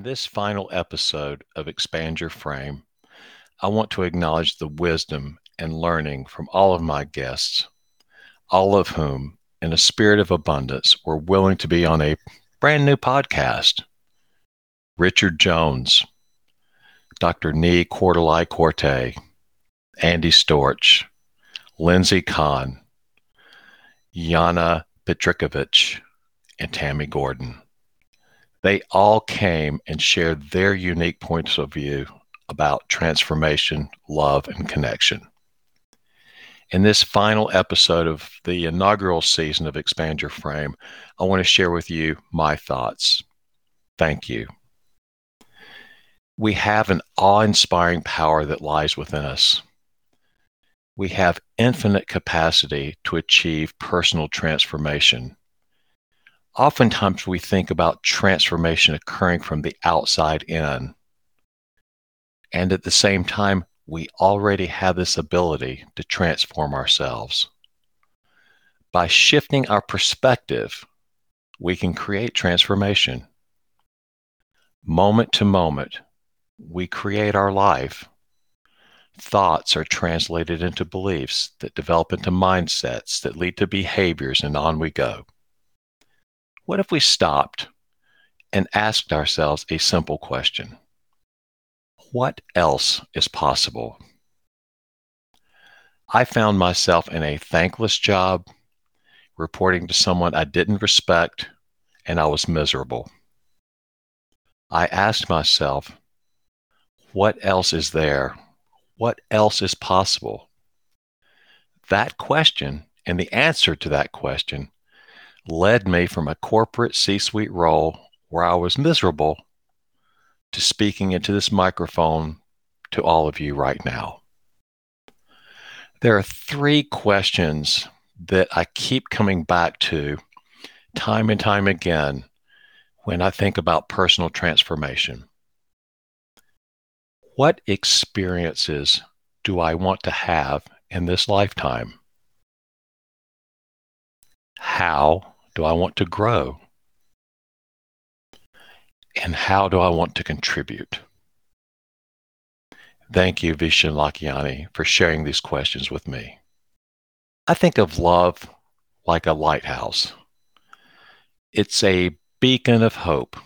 In this final episode of Expand Your Frame, I want to acknowledge the wisdom and learning from all of my guests, all of whom, in a spirit of abundance, were willing to be on a brand new podcast. Richard Jones, Dr. Nii Quartelai Quartey, Andy Storch, Lindsay Kahn, Yana Petrikovich, and Tammy Gordon. They all came and shared their unique points of view about transformation, love, and connection. In this final episode of the inaugural season of Expand Your Frame, I want to share with you my thoughts. Thank you. We have an awe inspiring power that lies within us. We have infinite capacity to achieve personal transformation oftentimes we think about transformation occurring from the outside in. And at the same time, we already have this ability to transform ourselves. By shifting our perspective, we can create transformation. Moment to moment, we create our life. Thoughts are translated into beliefs that develop into mindsets that lead to behaviors, and on we go. What if we stopped and asked ourselves a simple question? What else is possible? I found myself in a thankless job, reporting to someone I didn't respect, and I was miserable. I asked myself, what else is there? What else is possible? That question and the answer to that question led me from a corporate C suite role where I was miserable to speaking into this microphone to all of you right now. There are three questions that I keep coming back to time and time again when I think about personal transformation. What experiences do I want to have in this lifetime? How do I want to grow? And how do I want to contribute? Thank you, Vishen Lakhiani, for sharing these questions with me. I think of love like a lighthouse. It's a beacon of hope,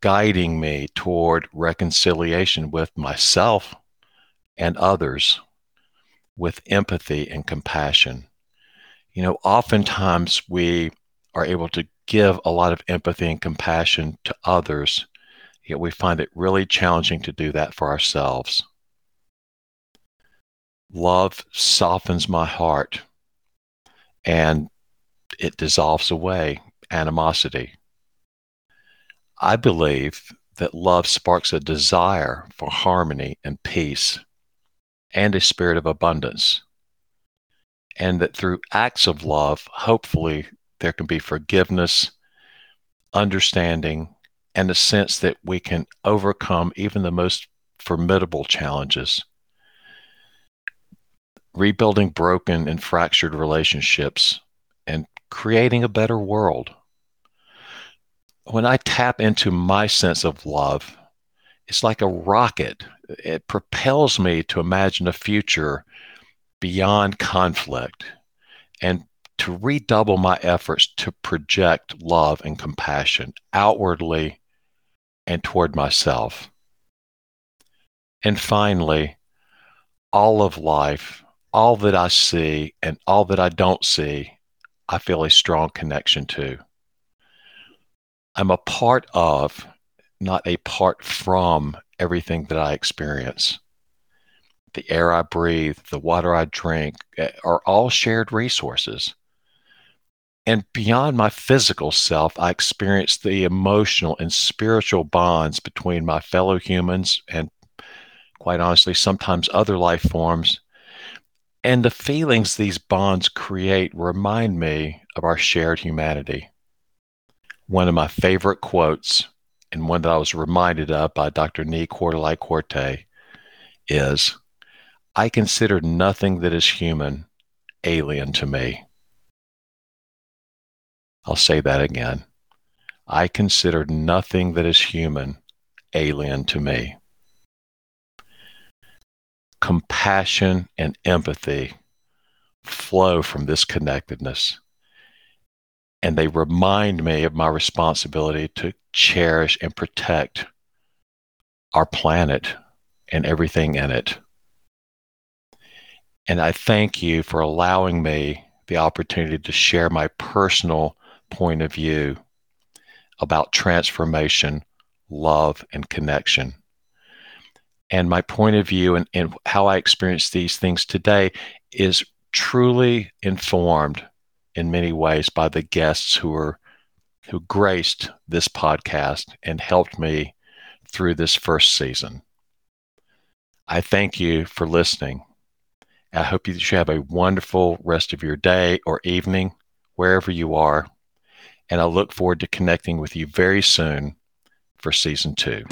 guiding me toward reconciliation with myself and others with empathy and compassion you know, oftentimes we are able to give a lot of empathy and compassion to others, yet we find it really challenging to do that for ourselves. Love softens my heart and it dissolves away animosity. I believe that love sparks a desire for harmony and peace and a spirit of abundance and that through acts of love, hopefully, there can be forgiveness, understanding, and a sense that we can overcome even the most formidable challenges. Rebuilding broken and fractured relationships and creating a better world. When I tap into my sense of love, it's like a rocket. It propels me to imagine a future beyond conflict and to redouble my efforts to project love and compassion outwardly and toward myself. And finally, all of life, all that I see and all that I don't see, I feel a strong connection to. I'm a part of, not a part from everything that I experience the air I breathe, the water I drink eh, are all shared resources. And beyond my physical self, I experience the emotional and spiritual bonds between my fellow humans and, quite honestly, sometimes other life forms. And the feelings these bonds create remind me of our shared humanity. One of my favorite quotes, and one that I was reminded of by Dr. Nii Quartelai Quartey, is I consider nothing that is human alien to me. I'll say that again. I consider nothing that is human alien to me. Compassion and empathy flow from this connectedness. And they remind me of my responsibility to cherish and protect our planet and everything in it. And I thank you for allowing me the opportunity to share my personal point of view about transformation, love, and connection. And my point of view and, and how I experience these things today is truly informed in many ways by the guests who are who graced this podcast and helped me through this first season. I thank you for listening. I hope you have a wonderful rest of your day or evening, wherever you are. And I look forward to connecting with you very soon for season two.